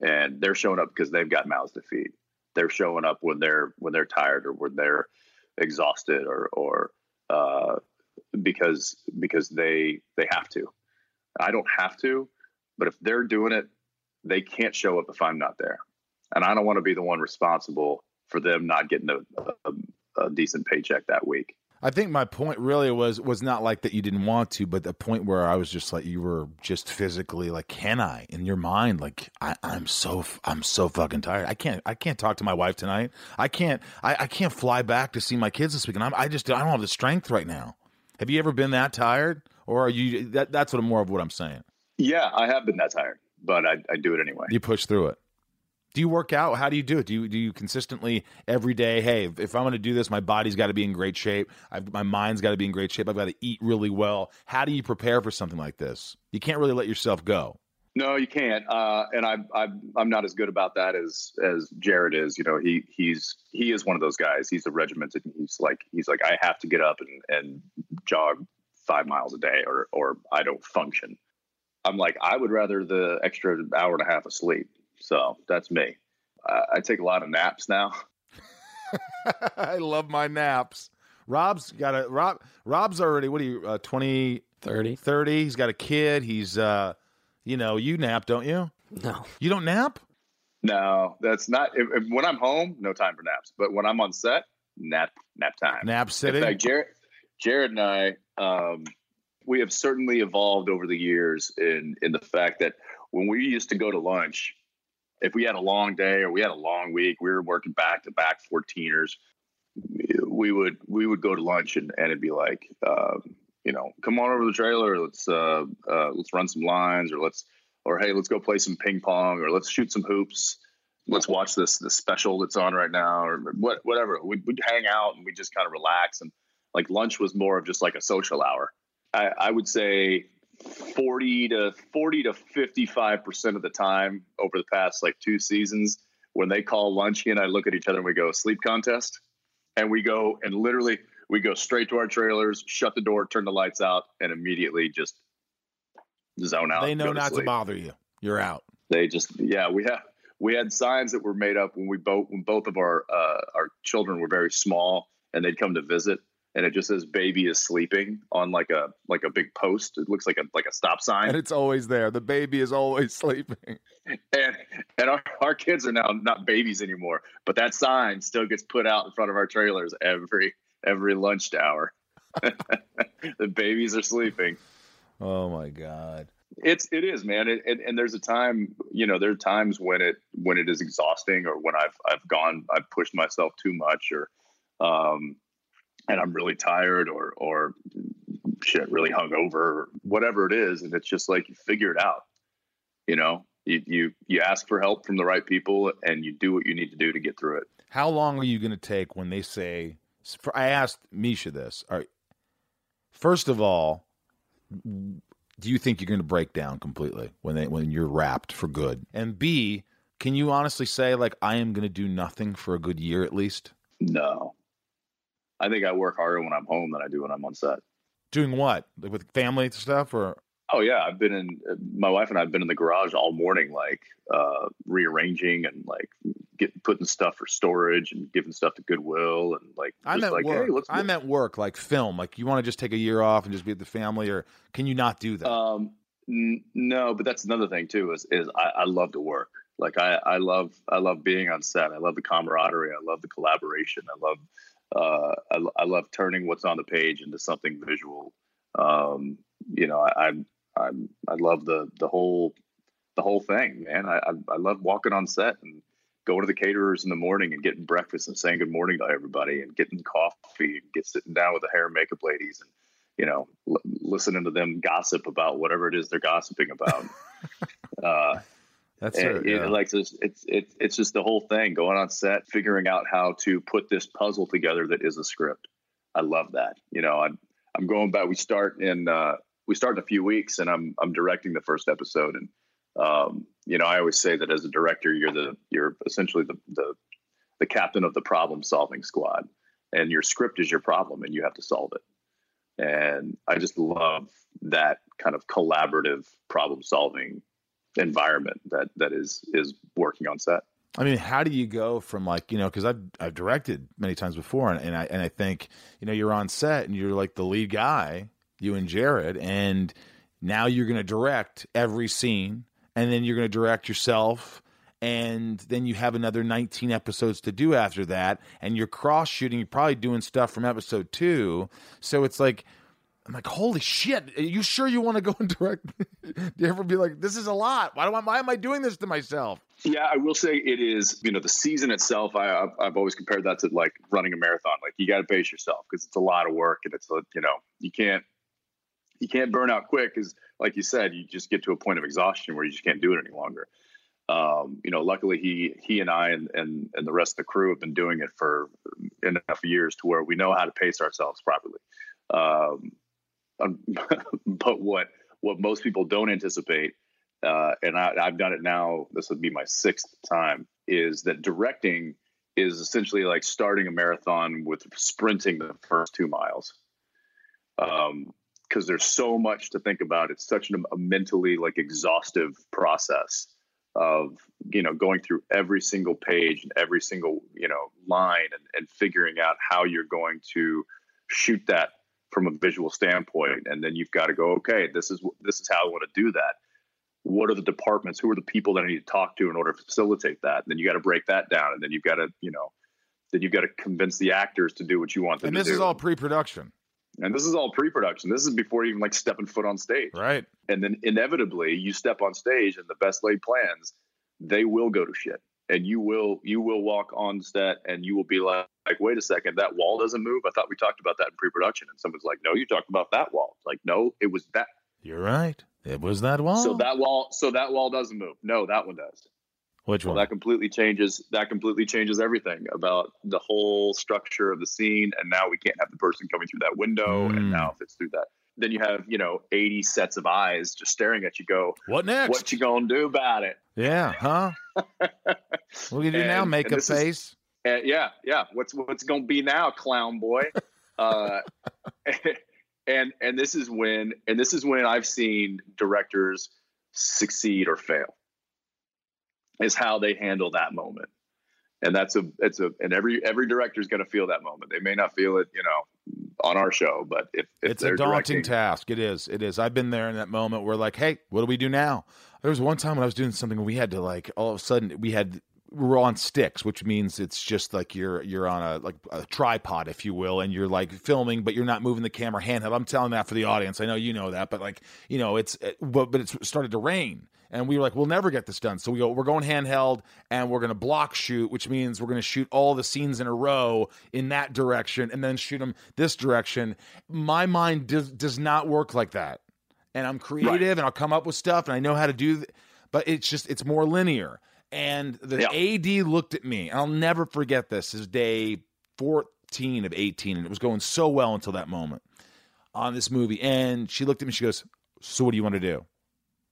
and they're showing up because they've got mouths to feed. They're showing up when they're when they're tired or when they're exhausted or or uh, because because they they have to. I don't have to, but if they're doing it, they can't show up if I'm not there, and I don't want to be the one responsible for them not getting a, a, a decent paycheck that week. I think my point really was was not like that you didn't want to, but the point where I was just like you were just physically like, can I? In your mind, like I, I'm so I'm so fucking tired. I can't I can't talk to my wife tonight. I can't I, I can't fly back to see my kids this weekend. I'm, I just I don't have the strength right now. Have you ever been that tired, or are you? That, that's what more of what I'm saying. Yeah, I have been that tired, but I, I do it anyway. You push through it. Do you work out? How do you do it? Do you do you consistently every day? Hey, if, I'm going to do this, my body's got to be in great shape. I've, my mind's got to be in great shape. I've got to eat really well. How do you prepare for something like this? You can't really let yourself go. No, you can't. Uh, and I, I, I'm not as good about that as as Jared is. You know, he he's he is one of those guys. He's a regimented. He's like he's like I have to get up and and jog five miles a day, or or I don't function. I'm like I would rather the extra hour and a half of sleep. So that's me. Uh, I take a lot of naps now. I love my naps. Rob's got a Rob. Rob's already what are you? Uh, 20, 30? 30. He's got a kid. He's uh, you know, you nap, don't you? No. You don't nap? No, that's not. If, if- when I'm home, no time for naps. But when I'm on set, nap nap time. Nap In sitting. fact, Jared, Jared and I, um, we have certainly evolved over the years in in the fact that when we used to go to lunch, if we had a long day or we had a long week, we were working back to back 14ers. We would we would go to lunch and, and it'd be like, um, you know, come on over to the trailer. Let's uh, uh, let's run some lines, or let's or hey, let's go play some ping pong, or let's shoot some hoops. Let's watch this this special that's on right now, or what whatever. We'd, we'd hang out and we just kind of relax and like lunch was more of just like a social hour. I, I would say 40 to 40 to 55 percent of the time over the past like two seasons, when they call lunch, he and I look at each other and we go sleep contest, and we go and literally we go straight to our trailers, shut the door, turn the lights out, and immediately just zone out. they know go not to bother you. You're out. They just yeah we have we had signs that were made up when we both when both of our uh, our children were very small and they'd come to visit and it just says baby is sleeping on like a like a big post it looks like a like a stop sign And it's always there. The baby is always sleeping. and and our, our kids are now not babies anymore but that sign still gets put out in front of our trailers every every lunch hour the babies are sleeping Oh my god. It's it is, man. It, and, and there's a time, you know, there are times when it when it is exhausting, or when I've I've gone, I've pushed myself too much, or um, and I'm really tired, or or shit, really hungover, whatever it is, and it's just like you figure it out. You know, you you you ask for help from the right people, and you do what you need to do to get through it. How long are you going to take when they say? For, I asked Misha this. All right. First of all, do you think you're going to break down completely when they when you're wrapped for good? And B, can you honestly say like I am going to do nothing for a good year at least? No, I think I work harder when I'm home than I do when I'm on set. Doing what? Like with family stuff or Oh yeah, I've been in. My wife and I've been in the garage all morning, like uh, rearranging and like get putting stuff for storage and giving stuff to Goodwill and like I'm just at like, work. hey, let's. I'm at work, like film. Like you want to just take a year off and just be with the family, or can you not do that? Um, n- no, but that's another thing too. Is is I, I love to work. Like I, I love I love being on set. I love the camaraderie. I love the collaboration. I love uh, I, I love turning what's on the page into something visual. Um, you know, I, I'm I'm I love the the whole the whole thing, man. I, I I love walking on set and going to the caterers in the morning and getting breakfast and saying good morning to everybody and getting coffee and get sitting down with the hair and makeup ladies and you know l- listening to them gossip about whatever it is they're gossiping about. uh, That's and, it, yeah. like it's, it's it's it's just the whole thing going on set, figuring out how to put this puzzle together that is a script. I love that. You know, I'm I'm going back. We start in uh, we start in a few weeks, and I'm I'm directing the first episode. And um, you know, I always say that as a director, you're the you're essentially the the the captain of the problem solving squad, and your script is your problem, and you have to solve it. And I just love that kind of collaborative problem solving environment that that is is working on set. I mean, how do you go from like you know because I've I've directed many times before, and, and I and I think you know you're on set and you're like the lead guy, you and Jared, and now you're going to direct every scene, and then you're going to direct yourself, and then you have another 19 episodes to do after that, and you're cross shooting. You're probably doing stuff from episode two, so it's like. I'm like, holy shit! Are you sure you want to go and direct? do you ever be like, this is a lot? Why do I? Why am I doing this to myself? Yeah, I will say it is. You know, the season itself. I I've, I've always compared that to like running a marathon. Like you got to pace yourself because it's a lot of work and it's a you know you can't you can't burn out quick because like you said you just get to a point of exhaustion where you just can't do it any longer. Um, you know, luckily he he and I and, and and the rest of the crew have been doing it for enough years to where we know how to pace ourselves properly. Um, um, but what what most people don't anticipate, uh, and I, I've done it now. This would be my sixth time. Is that directing is essentially like starting a marathon with sprinting the first two miles, because there's so much to think about. It's such an, a mentally like exhaustive process of you know going through every single page and every single you know line and, and figuring out how you're going to shoot that from a visual standpoint and then you've got to go okay this is this is how i want to do that. What are the departments who are the people that i need to talk to in order to facilitate that? And then you got to break that down and then you've got to you know then you've got to convince the actors to do what you want them to do. And to this do. is all pre-production, and this is all pre-production. This is before even like stepping foot on stage. Right? and then inevitably you step on stage and the best laid plans they will go to shit and you will you will walk on set and you will be like like wait a second that wall doesn't move i thought we talked about that in pre-production and someone's like no you talked about that wall like no it was that You're right. It was that wall. so that wall so that wall doesn't move no that one does which well one? that completely changes that completely changes everything about the whole structure of the scene and now we can't have the person coming through that window Mm. and now if it's through that then you have you know 80 sets of eyes just staring at you go what next? what you gonna do about it yeah, huh? what do you do now? Make a this is- face. Uh, yeah, yeah. What's what's to be now, clown boy? uh, and and this is when and this is when I've seen directors succeed or fail. Is how they handle that moment, and that's a it's a and every every director is going to feel that moment. They may not feel it, you know, on our show, but if, if it's a daunting directing- task. It is. It is. I've been there in that moment where like, hey, what do we do now? There was one time when I was doing something and we had to like all of a sudden we had were on sticks, which means it's just like you're you're on a like a tripod, if you will, and you're like filming, but you're not moving the camera handheld. I'm telling that for the audience. I know you know that, but like you know, it's but but it's started to rain, and we were like, we'll never get this done. So we go, we're going handheld, and we're gonna block shoot, which means we're gonna shoot all the scenes in a row in that direction, and then shoot them this direction. My mind does does not work like that, and I'm creative, and I'll come up with stuff, and I know how to do. Th- but it's just it's more linear. And the Yeah. AD looked at me, I'll never forget this. Is day 14 of 18, and it was going so well until that moment. on this movie. And she looked at me, she goes, So what do you want to do?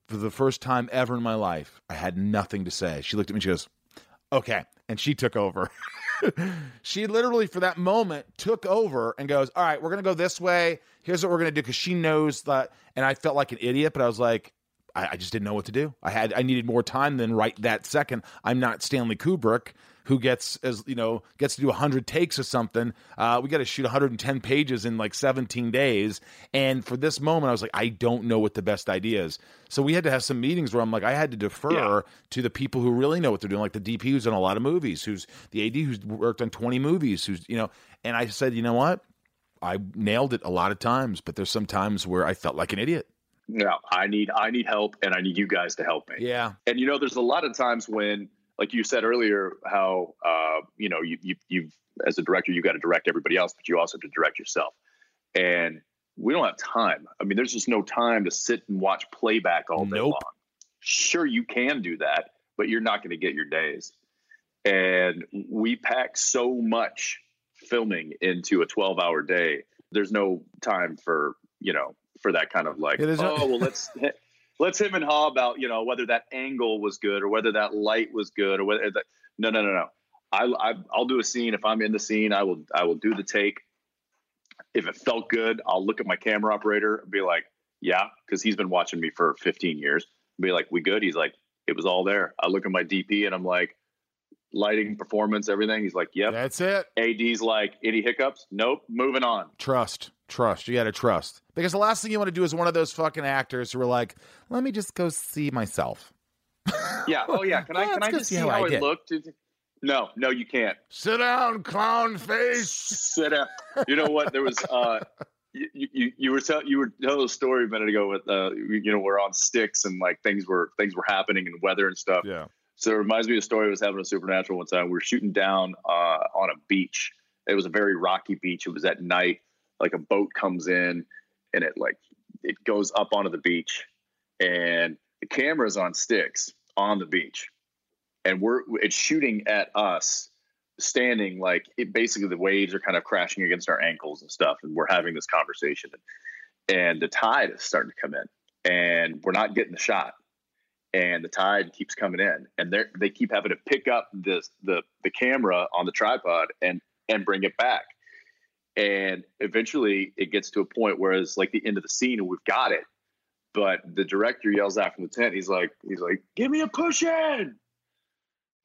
For the first time ever in my life, I had nothing to say. She looked at me, she goes, Okay. And she took over. she literally, for that moment, took over and goes, All right, we're going to go this way. Here's what we're going to do. Because she knows that. And I felt like an idiot, but I was like, I, I just didn't know what to do. I had I needed more time than right that second. I'm not Stanley Kubrick who gets as you know gets to do 100 takes or something uh, we got to shoot 110 pages in like 17 days and for this moment i was like i don't know what the best idea is so we had to have some meetings where i'm like i had to defer Yeah. to the people who really know what they're doing like the dp who's done a lot of movies who's the ad who's worked on 20 movies who's you know and i said you know what i nailed it a lot of times but there's some times where i felt like an idiot No, I need I need help, and I need you guys to help me. yeah And you know, there's a lot of times when, like you said earlier, how uh, you know you, you you've as a director you got to direct everybody else, but you also have to direct yourself. And we don't have time. I mean, there's just no time to sit and watch playback all day Nope. long. Sure, you can do that, but you're not going to get your days. And we pack so much filming into a 12 hour day. There's no time for you know for that kind of like oh well let's let's him and haw about you know whether that angle was good or whether that light was good or whether that, no no no no. I, I I'll do a scene. If I'm in the scene I will I will do the take. If it felt good I'll look at my camera operator and be like yeah because he's been watching me for 15 years. Be like we good? He's like it was all there. I look at my DP and I'm like lighting performance everything he's like yep that's it AD's like any hiccups nope moving on Trust. Trust. You got to trust. Because the last thing you want to do is one of those fucking actors who are like, let me just go see myself. yeah oh yeah can I can I just see how how, I it looked no no you can't Sit down, clown face. sit down. You know what? There was uh, you, you you were tell, you were telling a story a minute ago with uh, you know we're on sticks and like things were things were happening and weather and stuff. Yeah. So it reminds me of a story I was having a supernatural one time. We were shooting down uh, on a beach. It was a very rocky beach. It was at night. Like a boat comes in and it like it goes up onto the beach and the camera's on sticks on the beach and we're it's shooting at us standing like it basically the waves are kind of crashing against our ankles and stuff and we're having this conversation and, and the tide is starting to come in and we're not getting the shot and the tide keeps coming in and they they keep having to pick up this the the camera on the tripod and and bring it back. And eventually it gets to a point where it's like the end of the scene and we've got it. But the director yells out from the tent. He's like he's like give me a push in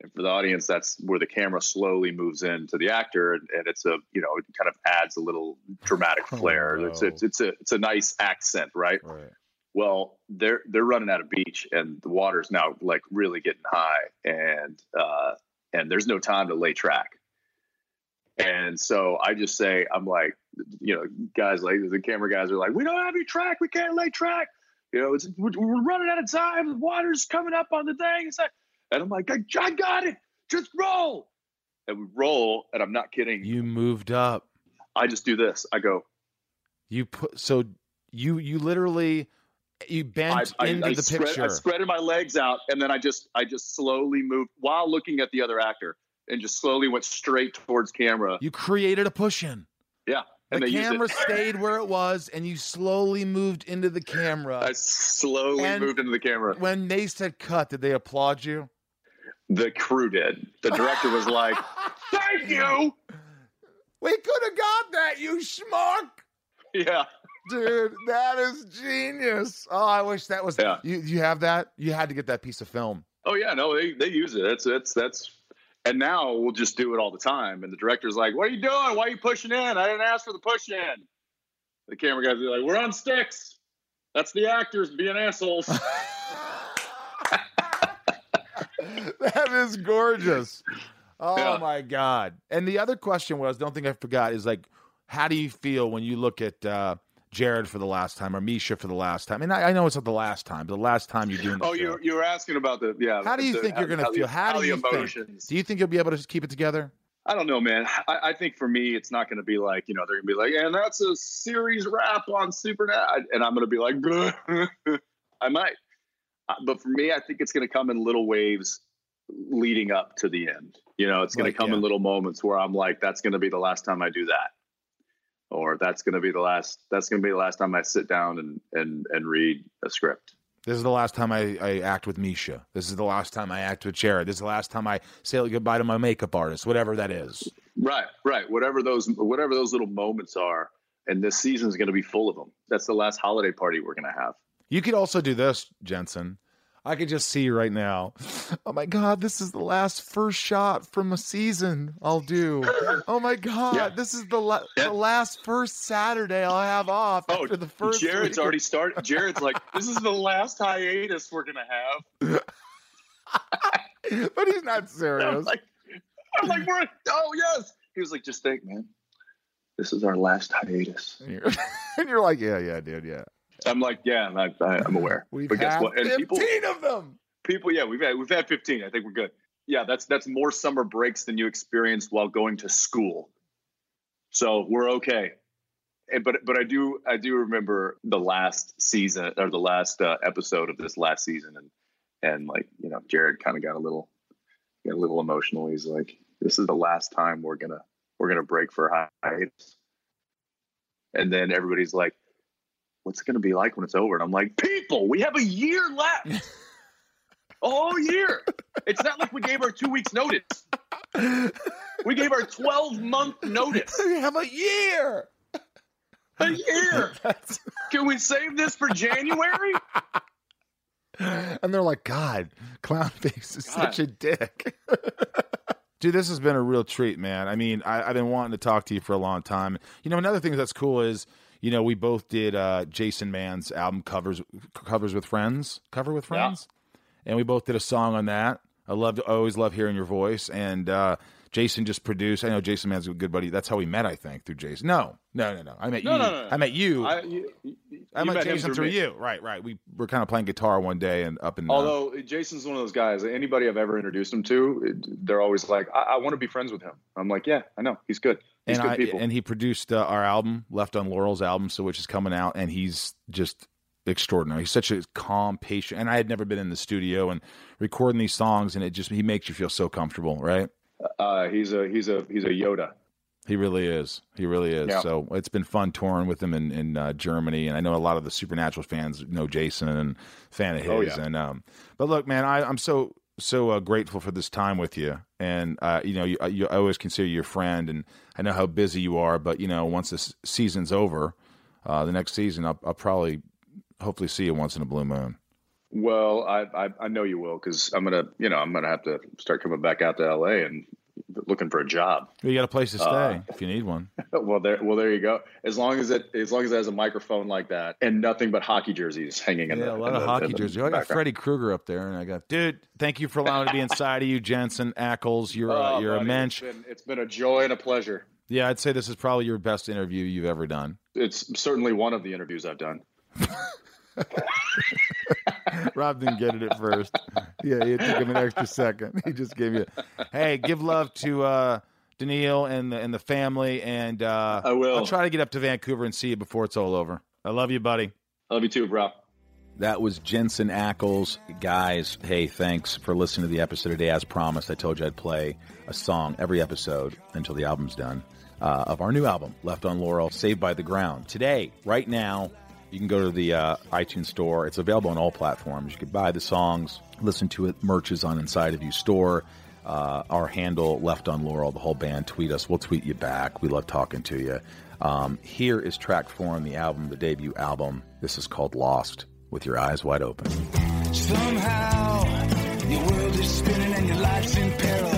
and for the audience that's where the camera slowly moves into the actor and, and it's a you know it kind of adds a little dramatic Oh, flair. It's, it's, it's a it's a nice accent right? Right. Well they're they're running out of beach and the water's now like really getting high and uh and there's no time to lay track. And so i just say i'm like you know guys like the camera guys are like we don't have any track. We can't lay track. You know it's we're, we're running out of time. The water's coming up on the thing. It's like and i'm like i, I got it. Just roll. And we roll and i'm not kidding. You moved up. i just do this. I go You put so you you literally you bent I, I, into I the spread, picture. I spreaded my legs out, and then I just I just slowly moved while looking at the other actor, and just slowly went straight towards camera. you created a push in. Yeah, and The camera stayed where it was, and you slowly moved into the camera. I slowly And- moved into the camera. when they said cut, did they applaud you? The crew did. The director was like, "Thank you." We could have got that, you schmuck. Yeah, Dude, that is genius. Oh, I wish that was Yeah. you you have that? You had to get that piece of film. Oh yeah, no, they they use it. That's that's that's. And now we'll just do it all the time. And the director's like, "What are you doing? Why are you pushing in? I didn't ask for the push in." The camera guys are like, "We're on sticks. That's the actors being assholes." that is gorgeous. Oh Yeah. my god! And the other question was, don't think I forgot, is like, how do you feel when you look at uh, Jared for the last time or Misha for the last time? And I, I know it's not the last time, but the last time you're doing. Oh, you you were asking about the yeah. How do you the- think you're going to feel? How, do you emotions? think? Do you think you'll be able to just keep it together? I don't know, man. I, I think for me, it's not going to be like you know they're going to be like, and that's a series wrap on Supernet, and I'm going to be like, I might, Uh, but for me, I think it's going to come in little waves leading up to the end. You know, it's going Like, to come yeah. in little moments where I'm like, that's going to be the last time I do that. Or that's going to be the last that's going to be the last time I sit down and and and read a script. This is the last time I, I act with Misha. This is the last time I act with Jared. This is the last time I say goodbye to my makeup artist, whatever that is. Right, right. Whatever those whatever those little moments are, and this season is going to be full of them. That's the last holiday party we're going to have. You could also do this, Jensen. I could just see right now. Oh my God, this is the last first shot from a season I'll do. Oh my God, Yeah. this is the, la- Yeah. the last first Saturday I'll have off Oh, after the first. Jared's week. already started. Jared's like, this is the last hiatus we're going to have. but he's not I'm serious. like, I'm like, we're oh yes. He was like, just think, man, this is our last hiatus. and, you're, and you're like, yeah, yeah, dude, yeah. I'm like, yeah, I, I'm aware. We've but guess had what? And 15 people, of them. people, yeah, we've had we've had 15. I think we're good. Yeah, that's that's more summer breaks than you experienced while going to school. So we're okay. And, but but I do I do remember the last season or the last uh, episode of this last season and and like you know Jared kind of got a little got a little emotional. He's like, this is the last time we're gonna we're gonna break for hiatus. And then everybody's like, what's it gonna be like when it's over? And I'm like, people, we have a year left. a whole year. It's not like we gave our two weeks notice. We gave our 12 month notice. We have a year. A year. Can we save this for January? and they're like, God, Clownface is God. such a dick. Dude, this has been a real treat, man. I mean, I, I've been wanting to talk to you for a long time. You know, another thing that's cool is, you know, we both did uh, Jason Manns' album covers covers with friends, cover with friends, and we both did a song on that. I love, I always love hearing your voice, and uh, Jason just produced. I know Jason Mann's a good buddy. That's how we met, I think, through Jason. No, no, no, no. I met No, you. no, no, no. I met you. I, you, you I met met Jason through, me. you. Right, right. We were kind of playing guitar one day and up in. uh, Although Jason's one of those guys, anybody I've ever introduced him to, they're always like, I, I want to be friends with him. I'm like, yeah, I know. He's good. And I, people. and he produced uh, our album, Left on Laurel's album, so which is coming out, and he's just extraordinary. He's such a calm, patient, and I had never been in the studio and recording these songs, and it just he makes you feel so comfortable, right? uh, he's a he's a he's a Yoda. He really is. He really is. Yeah. So it's been fun touring with him in, in uh, Germany, and I know a lot of the Supernatural fans know Jason and fan of his. Oh, yeah. And um, but look, man, I, I'm so so uh, grateful for this time with you, and uh, you know, you, you, I always consider you a friend, and I know how busy you are, but you know, once this season's over, uh, the next season, I'll, I'll probably hopefully see you once in a blue moon. Well, I I, I know you will because I'm gonna you know I'm gonna have to start coming back out to LA and looking for a job. You got a place to stay Uh, if you need one. well, there well there you go. As long as it as long as it has a microphone like that and nothing but hockey jerseys hanging in Yeah, the a lot of the- hockey jerseys. I got Freddy Krueger up there, and I got dude. Thank you for allowing me to be inside of you, Jensen Ackles. You're uh, Oh, you're a mensch. It's been, it's been a joy and a pleasure. Yeah, I'd say this is probably your best interview you've ever done. It's certainly one of the interviews I've done. Rob didn't get it at first. Yeah, it took him an extra second. He just gave you, hey, give love to uh, Danneel and the and the family, and uh, I will. I'll try to get up to Vancouver and see you before it's all over. I love you, buddy. I love you too, Rob. That was Jensen Ackles. Guys, hey, thanks for listening to the episode today. As promised, I told you I'd play a song every episode until the album's done uh, of our new album, Left on Laurel, Saved by the Ground. Today, right now, you can go to the uh, iTunes store. It's available on all platforms. You can buy the songs, listen to it. Merch is on Inside of You store. Uh, our handle, Left on Laurel, the whole band, tweet us. We'll tweet you back. We love talking to you. Um, here is track four on the album, the debut album. This is called Lost with your eyes wide open. Somehow, your world is spinning and your life's in peril.